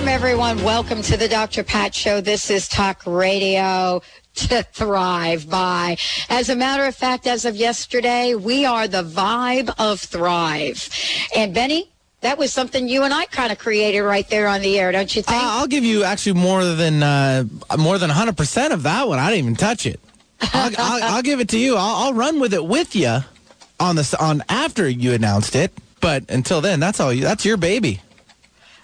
Welcome, everyone. Welcome to the Dr. Pat Show. This is Talk Radio to thrive by. As a matter of fact, as of yesterday, we are the vibe of thrive. And Benny, that was something you and I kind of created right there on the air, don't you think? Uh, I'll give you actually more than uh, more than 100% of that one. I didn't even touch it. I'll, I'll, I'll give it to you. I'll, I'll, run with it with you on this on after you announced it. But until then, that's all. You, that's your baby.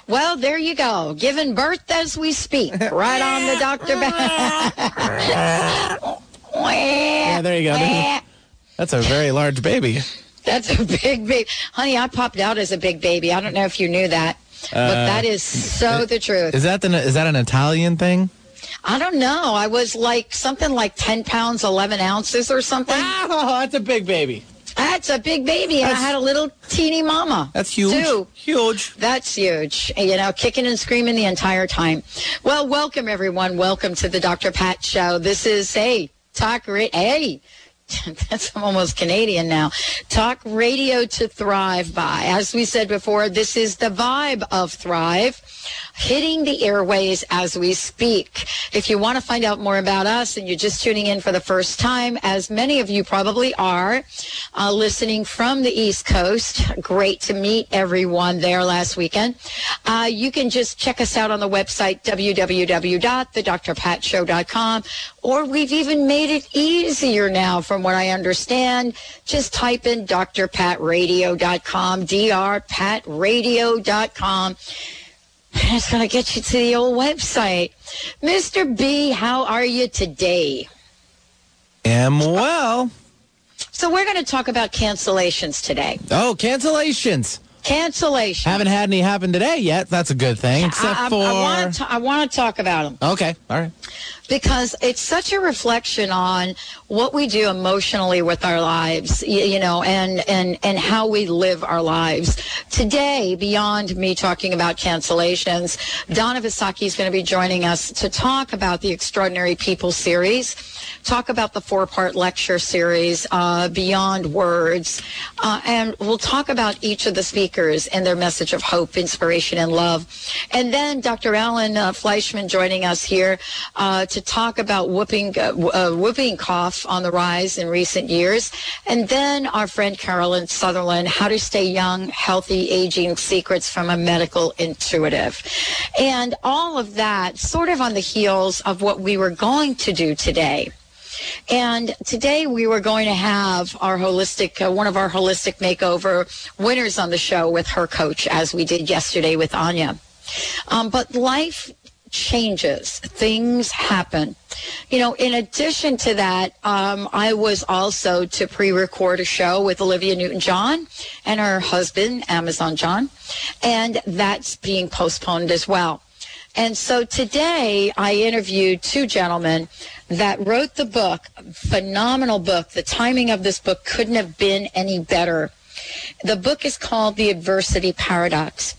Well, there you go. Giving birth as we speak. Right on the doctor. yeah, there you go. That's a very large baby. That's a big baby. Honey, I popped out as a big baby. I don't know if you knew that. But uh, that is so the truth. Is that the, is that an Italian thing? I don't know. I was like something like 10 pounds, 11 ounces or something. Oh, that's a big baby. That's a big baby. And I had a little teeny mama. That's huge. Too. Huge. That's huge. You know, kicking and screaming the entire time. Well, welcome everyone. Welcome to the Dr. Pat Show. This is, hey, talk, hey, that's I'm almost Canadian now. Talk radio to thrive by. As we said before, this is the vibe of Thrive hitting the airways as we speak. If you want to find out more about us and you're just tuning in for the first time, as many of you probably are, uh, listening from the East Coast, great to meet everyone there last weekend. Uh, you can just check us out on the website, www.thedrpatshow.com, or we've even made it easier now from what I understand. Just type in drpatradio.com, drpatradio.com it's going to get you to the old website. Mr. B, how are you today? Am well. So we're going to talk about cancellations today. Oh, cancellations. Cancellation. Haven't had any happen today yet. That's a good thing. Except I, I, for I want to talk about them. Okay. All right because it's such a reflection on what we do emotionally with our lives, you, you, know, and, and, and how we live our lives. Today, beyond me talking about cancellations, Donna Visacki is going to be joining us to talk about the Extraordinary People series, talk about the four-part lecture series, uh, Beyond Words, uh, and we'll talk about each of the speakers and their message of hope, inspiration, and love. And then Dr. Alan uh, Fleischman joining us here uh, to talk about whooping, uh, uh, whooping cough on the rise in recent years. And then our friend Carolyn Sutherland, how to stay young, healthy, aging secrets from a medical intuitive. And all of that sort of on the heels of what we were going to do today. And today we were going to have our holistic, uh, one of our holistic makeover winners on the show with her coach, as we did yesterday with Anya. Um, but life changes. Things happen. You know, in addition to that, um, I was also to pre-record a show with Olivia Newton-John and her husband, Amazon John, and that's being postponed as well. And so today I interviewed two gentlemen that wrote the book, phenomenal book. The timing of this book couldn't have been any better. The book is called The Adversity Paradox.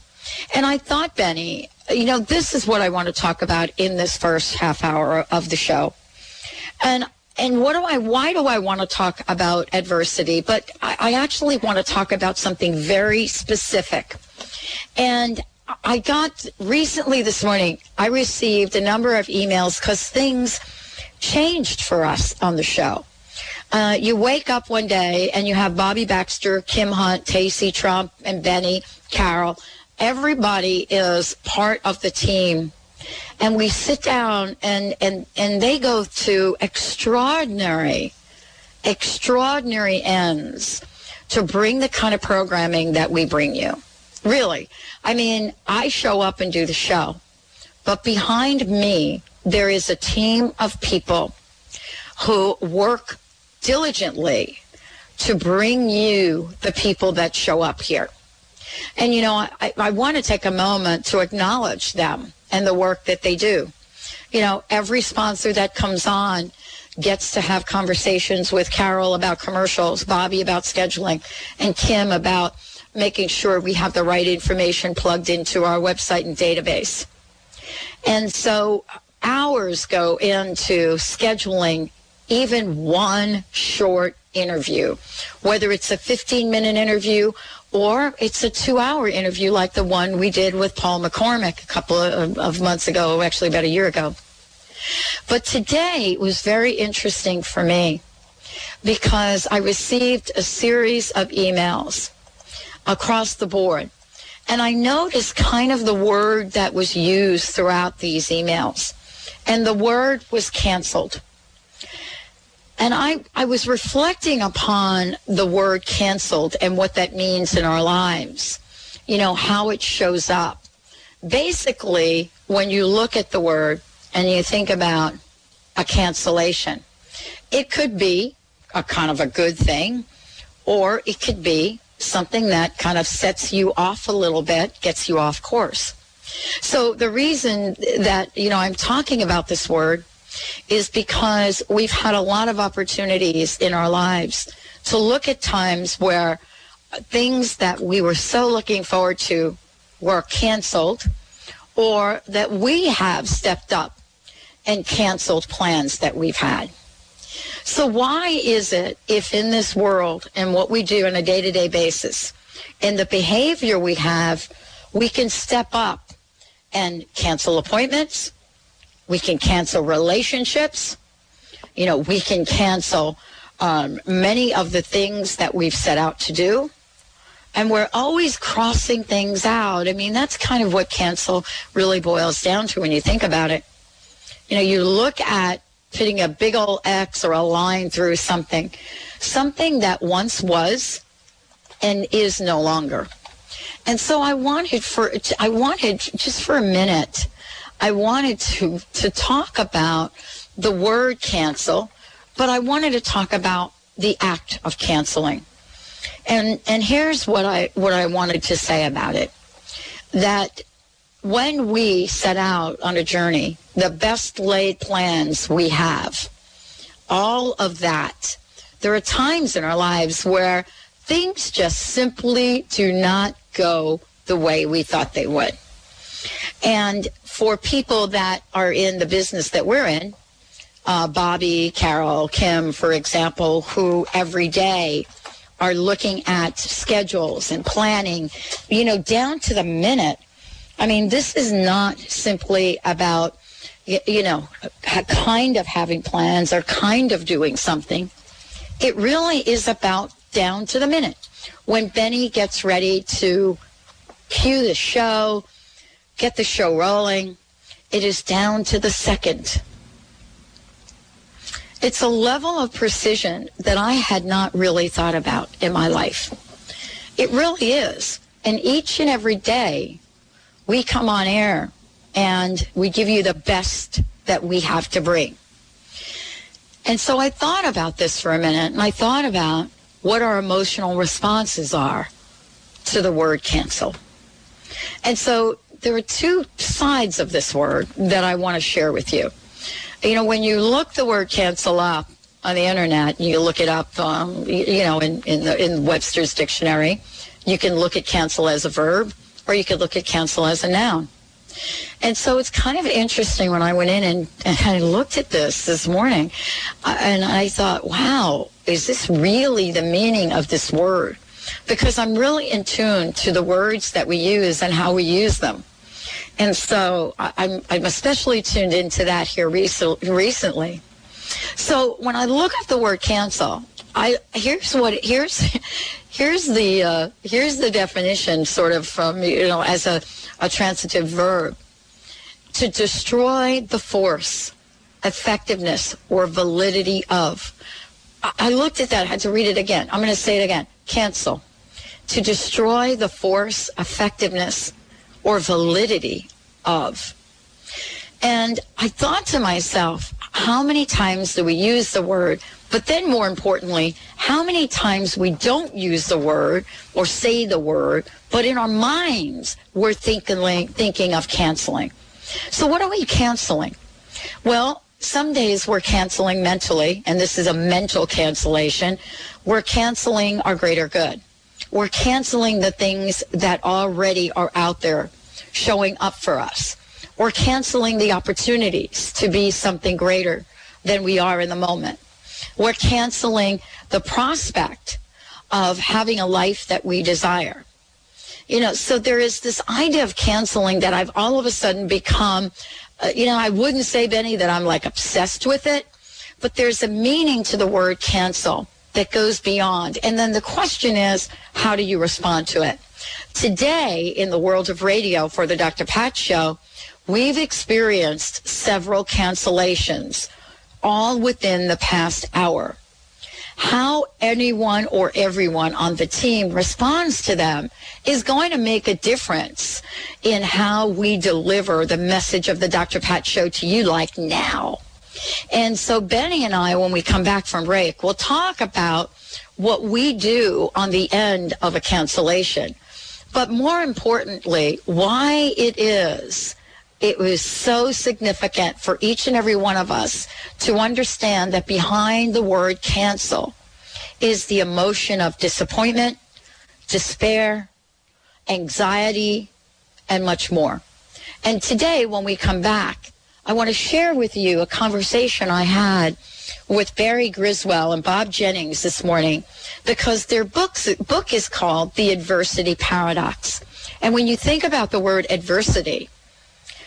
And I thought, Benny, you know, this is what I want to talk about in this first half hour of the show. And and what do I why do I want to talk about adversity? But I, I actually want to talk about something very specific. And I got recently this morning, I received a number of emails because things changed for us on the show. Uh, you wake up one day and you have Bobby Baxter, Kim Hunt, Tacey Trump, and Benny Carol everybody is part of the team. And we sit down and and and they go to extraordinary extraordinary ends to bring the kind of programming that we bring you. Really. I mean i show up and do the show. But behind me there is a team of people who work diligently to bring you the people that show up here and, you know, I, I want to take a moment to acknowledge them and the work that they do. You know, every sponsor that comes on gets to have conversations with Carol about commercials, Bobby about scheduling, and Kim about making sure we have the right information plugged into our website and database. And so hours go into scheduling even one short interview, whether it's a 15 minute interview or it's a two hour interview like the one we did with Paul McCormick a couple of, of months ago, actually about a year ago. But today was very interesting for me because I received a series of emails across the board. And I noticed kind of the word that was used throughout these emails. And the word was canceled. And I, I was reflecting upon the word canceled and what that means in our lives, you know, how it shows up. Basically, when you look at the word and you think about a cancellation, it could be a kind of a good thing, or it could be something that kind of sets you off a little bit, gets you off course. So the reason that, you know, I'm talking about this word is because we've had a lot of opportunities in our lives to look at times where things that we were so looking forward to were canceled or that we have stepped up and canceled plans that we've had. So why is it if in this world and what we do on a day-to-day basis and the behavior we have, we can step up and cancel appointments, we can cancel relationships. You know, we can cancel um, many of the things that we've set out to do. And we're always crossing things out. I mean, that's kind of what cancel really boils down to when you think about it. You know, you look at putting a big old X or a line through something, something that once was and is no longer. And so I wanted for, I wanted just for a minute I wanted to, to talk about the word cancel, but I wanted to talk about the act of canceling. And, and here's what I, what I wanted to say about it. That when we set out on a journey, the best laid plans we have, all of that, there are times in our lives where things just simply do not go the way we thought they would. And for people that are in the business that we're in, uh, Bobby, Carol, Kim, for example, who every day are looking at schedules and planning, you know, down to the minute. I mean, this is not simply about, you know, kind of having plans or kind of doing something. It really is about down to the minute. When Benny gets ready to cue the show, get the show rolling. It is down to the second. It's a level of precision that I had not really thought about in my life. It really is. And each and every day, we come on air and we give you the best that we have to bring. And so I thought about this for a minute and I thought about what our emotional responses are to the word cancel. And so there are two sides of this word that I want to share with you. You know, when you look the word cancel up on the internet, you look it up, um, you, know, in, in, the, in Webster's dictionary, you can look at cancel as a verb or you could look at cancel as a noun. And so it's kind of interesting when I went in and, and I looked at this this morning uh, and I thought, wow, is this really the meaning of this word? Because I'm really in tune to the words that we use and how we use them. And so I'm, I'm especially tuned into that here recently. So when I look at the word cancel, I here's what here's here's the uh, here's the definition sort of from you know as a, a transitive verb to destroy the force, effectiveness, or validity of. I looked at that. I had to read it again. I'm going to say it again. Cancel. To destroy the force, effectiveness, or validity of. And I thought to myself, how many times do we use the word? But then more importantly, how many times we don't use the word or say the word, but in our minds, we're thinking, thinking of canceling. So what are we canceling? Well, some days we're canceling mentally, and this is a mental cancellation. We're canceling our greater good. We're canceling the things that already are out there showing up for us. We're canceling the opportunities to be something greater than we are in the moment. We're canceling the prospect of having a life that we desire. You know, so there is this idea of canceling that I've all of a sudden become, uh, you know, I wouldn't say, Benny, that I'm like obsessed with it, but there's a meaning to the word cancel that goes beyond. And then the question is, how do you respond to it? Today, in the world of radio for the Dr. Pat Show, we've experienced several cancellations, all within the past hour how anyone or everyone on the team responds to them is going to make a difference in how we deliver the message of the Dr. Pat show to you like now. And so Benny and I, when we come back from break, we'll talk about what we do on the end of a cancellation. But more importantly, why it is it was so significant for each and every one of us to understand that behind the word cancel is the emotion of disappointment, despair, anxiety, and much more. And today, when we come back, I want to share with you a conversation I had with Barry Griswold and Bob Jennings this morning because their books, book is called The Adversity Paradox. And when you think about the word adversity,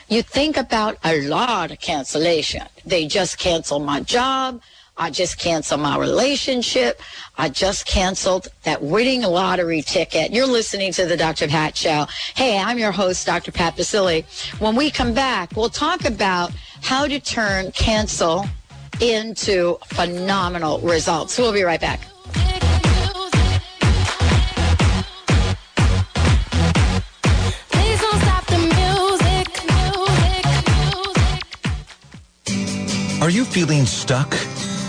you think about a lot of cancellation. They just canceled my job. I just canceled my relationship. I just canceled that winning lottery ticket. You're listening to the Dr. Pat Show. Hey, I'm your host, Dr. Pat Baccili. When we come back, we'll talk about how to turn cancel into phenomenal results. We'll be right back. Are you feeling stuck?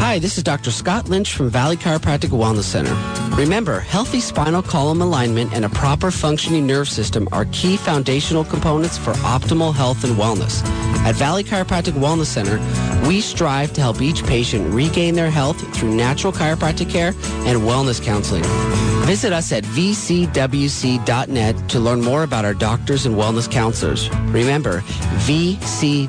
Hi, this is Dr. Scott Lynch from Valley Chiropractic Wellness Center. Remember, healthy spinal column alignment and a proper functioning nerve system are key foundational components for optimal health and wellness. At Valley Chiropractic Wellness Center, we strive to help each patient regain their health through natural chiropractic care and wellness counseling. Visit us at vcwc.net to learn more about our doctors and wellness counselors. Remember, vcwc.net.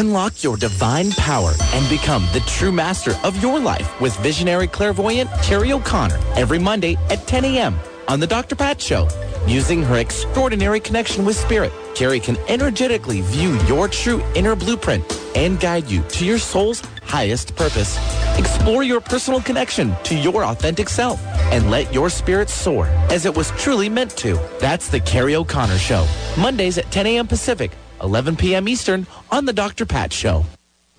Unlock your divine power and become the true master of your life with visionary clairvoyant Carrie O'Connor every Monday at 10 a.m. on The Dr. Pat Show. Using her extraordinary connection with spirit, Carrie can energetically view your true inner blueprint and guide you to your soul's highest purpose. Explore your personal connection to your authentic self and let your spirit soar as it was truly meant to. That's The Carrie O'Connor Show. Mondays at 10 a.m. Pacific 11 p.m. Eastern on The Dr. Pat Show.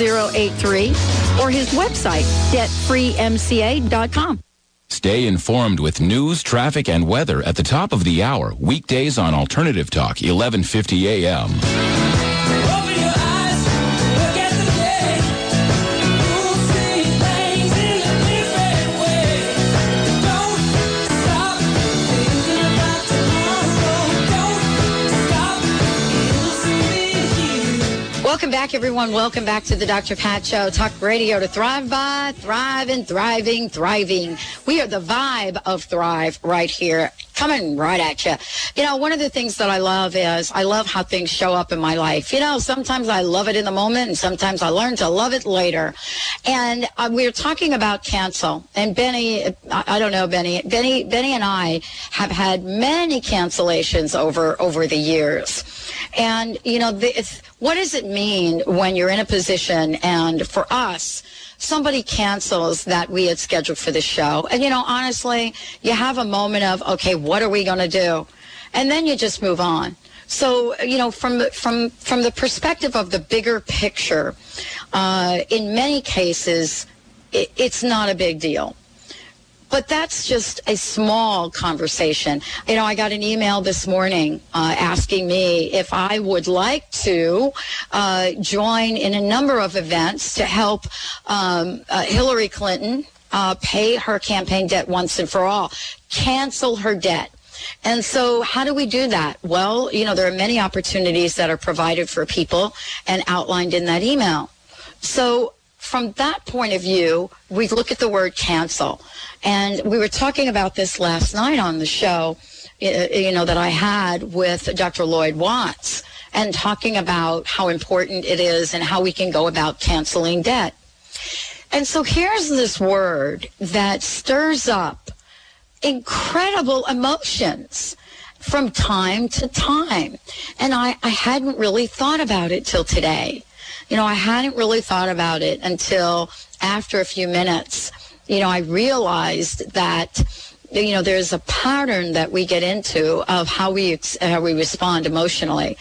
083 or his website, debtfreemca.com. Stay informed with news, traffic, and weather at the top of the hour, weekdays on Alternative Talk, 1150 a.m. Welcome back, everyone. Welcome back to the Dr. Pat Show. Talk radio to thrive by, thrive and thriving, thriving. We are the vibe of thrive right here, coming right at you. You know, one of the things that I love is I love how things show up in my life. You know, sometimes I love it in the moment, and sometimes I learn to love it later. And uh, we are talking about cancel. And Benny, I, I don't know, Benny, Benny, Benny, and I have had many cancellations over over the years. And you know, the, what does it mean when you're in a position and for us, somebody cancels that we had scheduled for the show? And, you know, honestly, you have a moment of, okay, what are we going to do? And then you just move on. So, you know, from from, from the perspective of the bigger picture, uh, in many cases, it, it's not a big deal. But that's just a small conversation. You know, I got an email this morning uh, asking me if I would like to uh, join in a number of events to help um, uh, Hillary Clinton uh, pay her campaign debt once and for all, cancel her debt. And so how do we do that? Well, you know, there are many opportunities that are provided for people and outlined in that email. So from that point of view, we look at the word cancel. And we were talking about this last night on the show, you know, that I had with Dr. Lloyd Watts and talking about how important it is and how we can go about canceling debt. And so here's this word that stirs up incredible emotions from time to time. And I, I hadn't really thought about it till today. You know, I hadn't really thought about it until after a few minutes you know, I realized that you know there's a pattern that we get into of how we how we respond emotionally.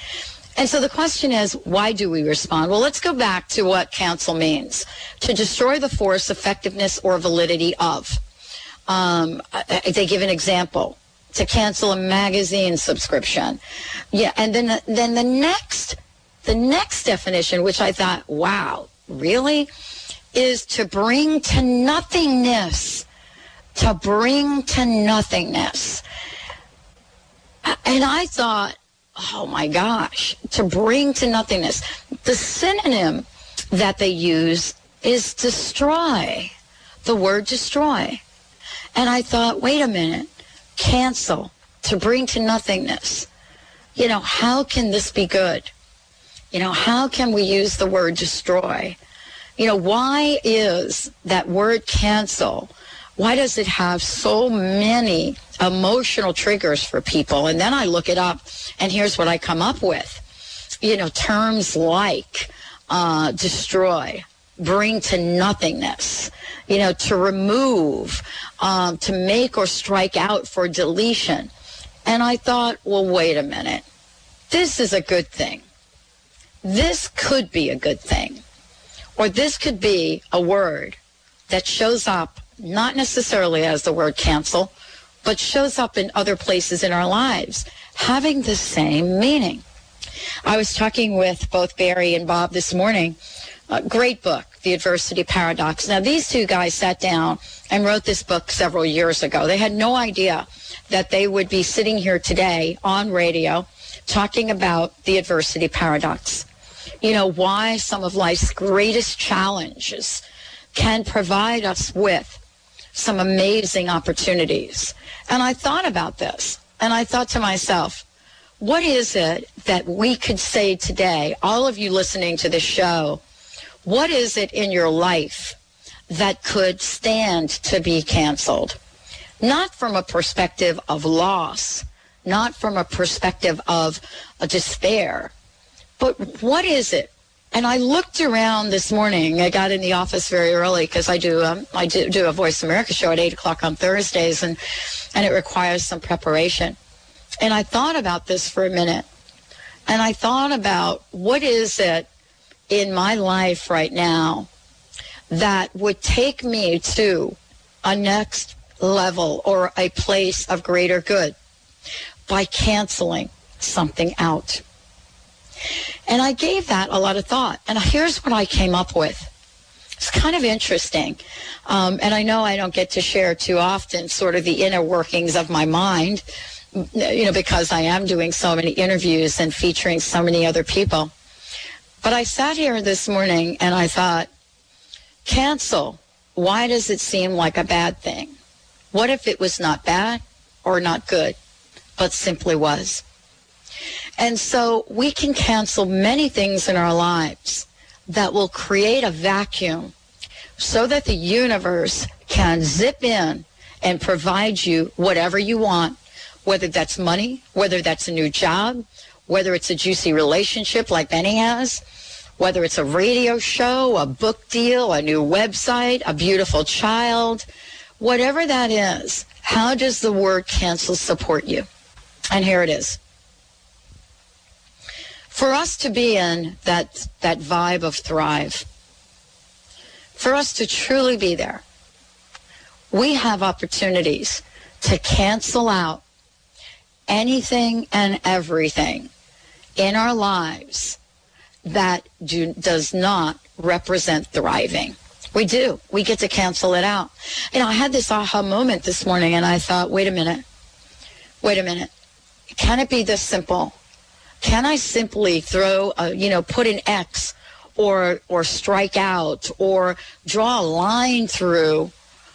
And so the question is, why do we respond? Well, let's go back to what cancel means. To destroy the force, effectiveness, or validity of. Um, they give an example. To cancel a magazine subscription. Yeah, and then then the next the next definition, which I thought, wow, really? is to bring to nothingness. To bring to nothingness. And I thought, oh my gosh, to bring to nothingness. The synonym that they use is destroy, the word destroy. And I thought, wait a minute, cancel, to bring to nothingness. You know, how can this be good? You know, how can we use the word destroy? you know, why is that word cancel? Why does it have so many emotional triggers for people? And then I look it up, and here's what I come up with. You know, terms like uh, destroy, bring to nothingness, you know, to remove, um, to make or strike out for deletion. And I thought, well, wait a minute. This is a good thing. This could be a good thing. Or this could be a word that shows up not necessarily as the word cancel, but shows up in other places in our lives, having the same meaning. I was talking with both Barry and Bob this morning. Great book, The Adversity Paradox. Now, these two guys sat down and wrote this book several years ago. They had no idea that they would be sitting here today on radio talking about the adversity paradox you know, why some of life's greatest challenges can provide us with some amazing opportunities. And I thought about this and I thought to myself, what is it that we could say today, all of you listening to this show, what is it in your life that could stand to be canceled? Not from a perspective of loss, not from a perspective of a despair, but what is it? And I looked around this morning. I got in the office very early because I do um, I do, do a Voice America show at eight o'clock on Thursdays, and and it requires some preparation. And I thought about this for a minute, and I thought about what is it in my life right now that would take me to a next level or a place of greater good by canceling something out. And I gave that a lot of thought. And here's what I came up with. It's kind of interesting. Um, and I know I don't get to share too often sort of the inner workings of my mind, you know, because I am doing so many interviews and featuring so many other people. But I sat here this morning and I thought, cancel. Why does it seem like a bad thing? What if it was not bad or not good, but simply was? And so we can cancel many things in our lives that will create a vacuum so that the universe can zip in and provide you whatever you want, whether that's money, whether that's a new job, whether it's a juicy relationship like Benny has, whether it's a radio show, a book deal, a new website, a beautiful child, whatever that is, how does the word cancel support you? And here it is. For us to be in that, that vibe of thrive, for us to truly be there, we have opportunities to cancel out anything and everything in our lives that do, does not represent thriving. We do. We get to cancel it out. You know, I had this aha moment this morning and I thought, wait a minute. Wait a minute. Can it be this simple? Can I simply throw, a, you know, put an X or, or strike out or draw a line through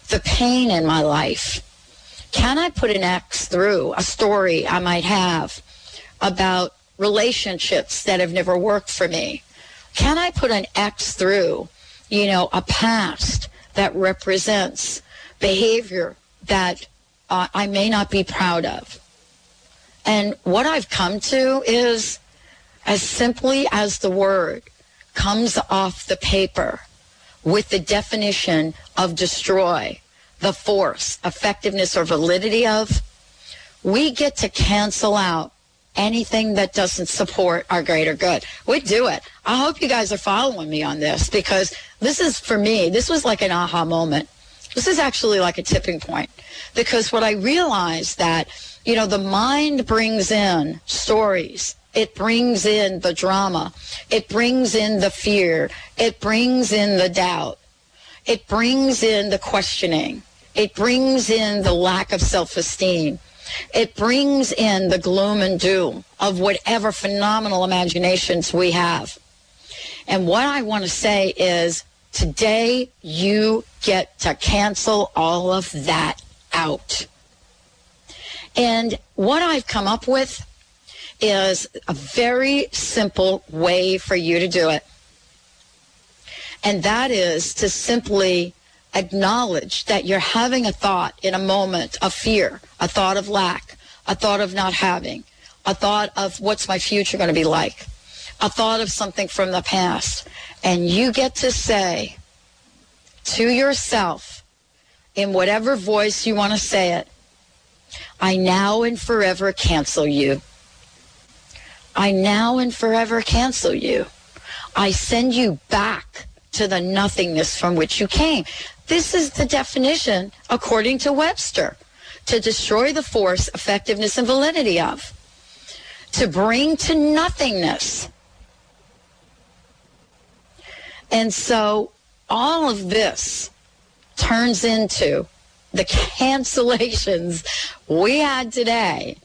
the pain in my life? Can I put an X through a story I might have about relationships that have never worked for me? Can I put an X through, you know, a past that represents behavior that uh, I may not be proud of? And what I've come to is as simply as the word comes off the paper with the definition of destroy, the force, effectiveness, or validity of, we get to cancel out anything that doesn't support our greater good. We do it. I hope you guys are following me on this because this is for me, this was like an aha moment. This is actually like a tipping point because what I realized that, you know, the mind brings in stories. It brings in the drama. It brings in the fear. It brings in the doubt. It brings in the questioning. It brings in the lack of self-esteem. It brings in the gloom and doom of whatever phenomenal imaginations we have. And what I want to say is today you get to cancel all of that out. And what I've come up with is a very simple way for you to do it. And that is to simply acknowledge that you're having a thought in a moment of fear, a thought of lack, a thought of not having, a thought of what's my future going to be like, a thought of something from the past. And you get to say to yourself, in whatever voice you want to say it, I now and forever cancel you. I now and forever cancel you. I send you back to the nothingness from which you came. This is the definition, according to Webster, to destroy the force, effectiveness, and validity of. To bring to nothingness. And so all of this turns into the cancellations we had today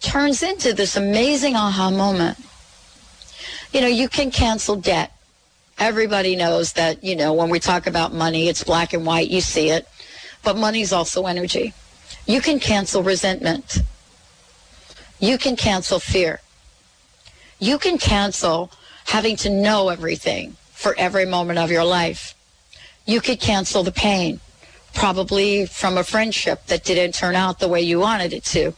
turns into this amazing aha moment. You know, you can cancel debt. Everybody knows that, you know, when we talk about money, it's black and white, you see it. But money's also energy. You can cancel resentment. You can cancel fear. You can cancel having to know everything for every moment of your life. You could cancel the pain, probably from a friendship that didn't turn out the way you wanted it to.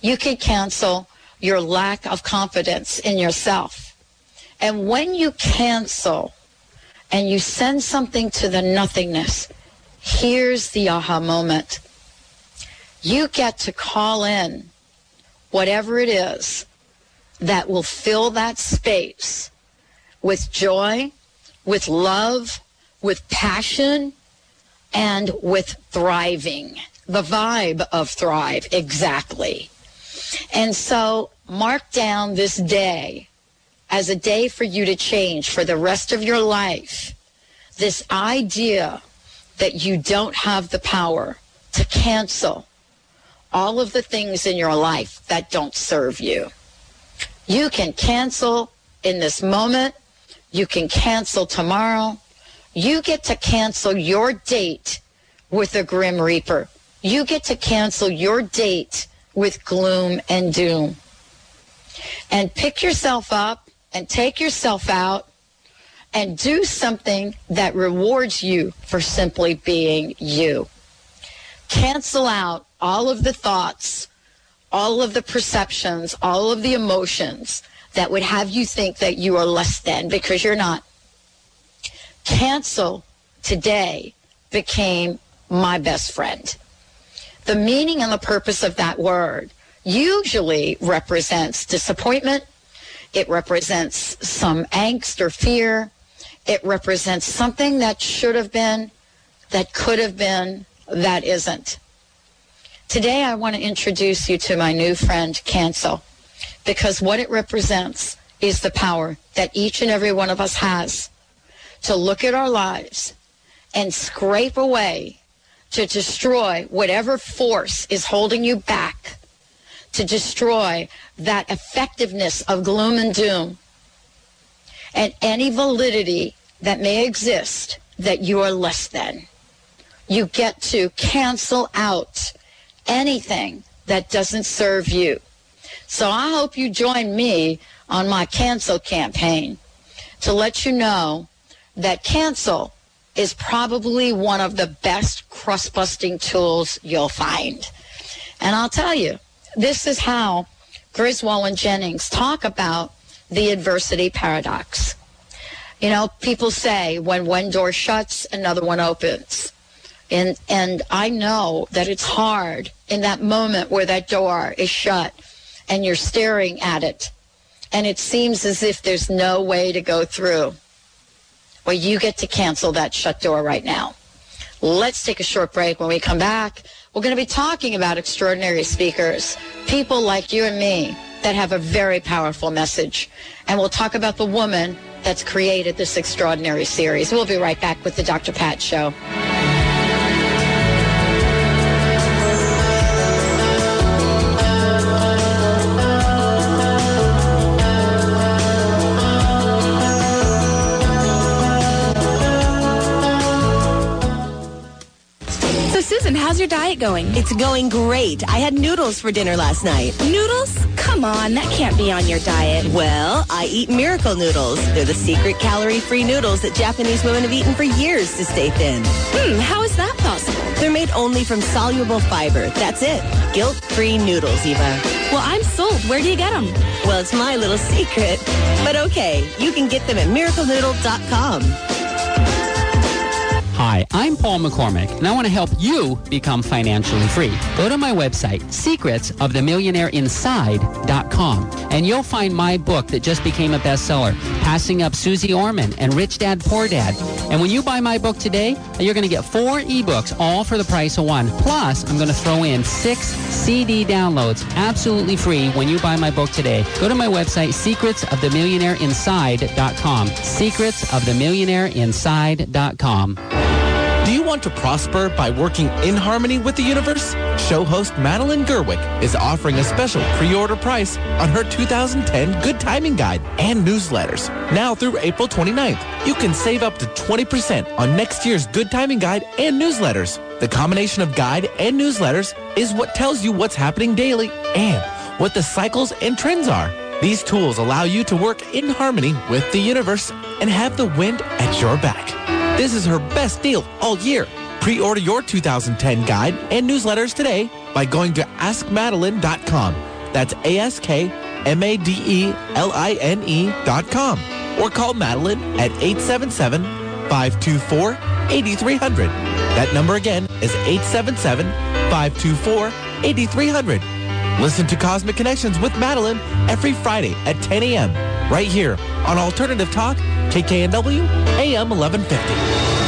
You can cancel your lack of confidence in yourself and when you cancel and you send something to the nothingness, here's the aha moment. You get to call in whatever it is that will fill that space with joy, with love, with passion, and with thriving. The vibe of thrive, exactly. And so mark down this day as a day for you to change for the rest of your life. This idea that you don't have the power to cancel all of the things in your life that don't serve you. You can cancel in this moment You can cancel tomorrow. You get to cancel your date with the Grim Reaper. You get to cancel your date with gloom and doom. And pick yourself up and take yourself out and do something that rewards you for simply being you. Cancel out all of the thoughts, all of the perceptions, all of the emotions that would have you think that you are less than because you're not. Cancel today became my best friend. The meaning and the purpose of that word usually represents disappointment. It represents some angst or fear. It represents something that should have been, that could have been, that isn't. Today, I want to introduce you to my new friend, Cancel, because what it represents is the power that each and every one of us has to look at our lives and scrape away to destroy whatever force is holding you back, to destroy that effectiveness of gloom and doom and any validity that may exist that you are less than. You get to cancel out anything that doesn't serve you. So I hope you join me on my cancel campaign to let you know that cancel is probably one of the best crust busting tools you'll find. And I'll tell you, this is how Griswold and Jennings talk about the adversity paradox. You know, people say when one door shuts, another one opens. And, and I know that it's hard in that moment where that door is shut and you're staring at it and it seems as if there's no way to go through. Well, you get to cancel that shut door right now. Let's take a short break. When we come back, we're going to be talking about extraordinary speakers, people like you and me that have a very powerful message. And we'll talk about the woman that's created this extraordinary series. We'll be right back with the Dr. Pat Show. How's your diet going? It's going great. I had noodles for dinner last night. Noodles? Come on, that can't be on your diet. Well, I eat miracle noodles. They're the secret calorie-free noodles that Japanese women have eaten for years to stay thin. Hmm, how is that possible? They're made only from soluble fiber. That's it. Guilt-free noodles, Eva. Well, I'm sold. Where do you get them? Well, it's my little secret. But okay, you can get them at miraclenoodle.com. Hi, I'm Paul McCormick, and I want to help you become financially free. Go to my website, secretsofthemillionaireinside.com, and you'll find my book that just became a bestseller, Passing Up Susie Orman and Rich Dad Poor Dad. And when you buy my book today, you're going to get four ebooks, all for the price of one. Plus, I'm going to throw in six CD downloads, absolutely free, when you buy my book today. Go to my website, secretsofthemillionaireinside.com. Secretsofthemillionaireinside.com. Do you want to prosper by working in harmony with the universe? Show host Madeline Gerwick is offering a special pre-order price on her 2010 Good Timing Guide and newsletters. Now through April 29th, you can save up to 20% on next year's Good Timing Guide and newsletters. The combination of guide and newsletters is what tells you what's happening daily and what the cycles and trends are. These tools allow you to work in harmony with the universe and have the wind at your back. This is her best deal all year. Pre-order your 2010 guide and newsletters today by going to askmadeline.com. That's A-S-K-M-A-D-E-L-I-N-E dot com. Or call Madeline at 877-524-8300. That number again is 877-524-8300. Listen to Cosmic Connections with Madeline every Friday at 10 a.m. right here on Alternative Talk, KKNW, AM 1150.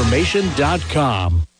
TotalTransformation.com.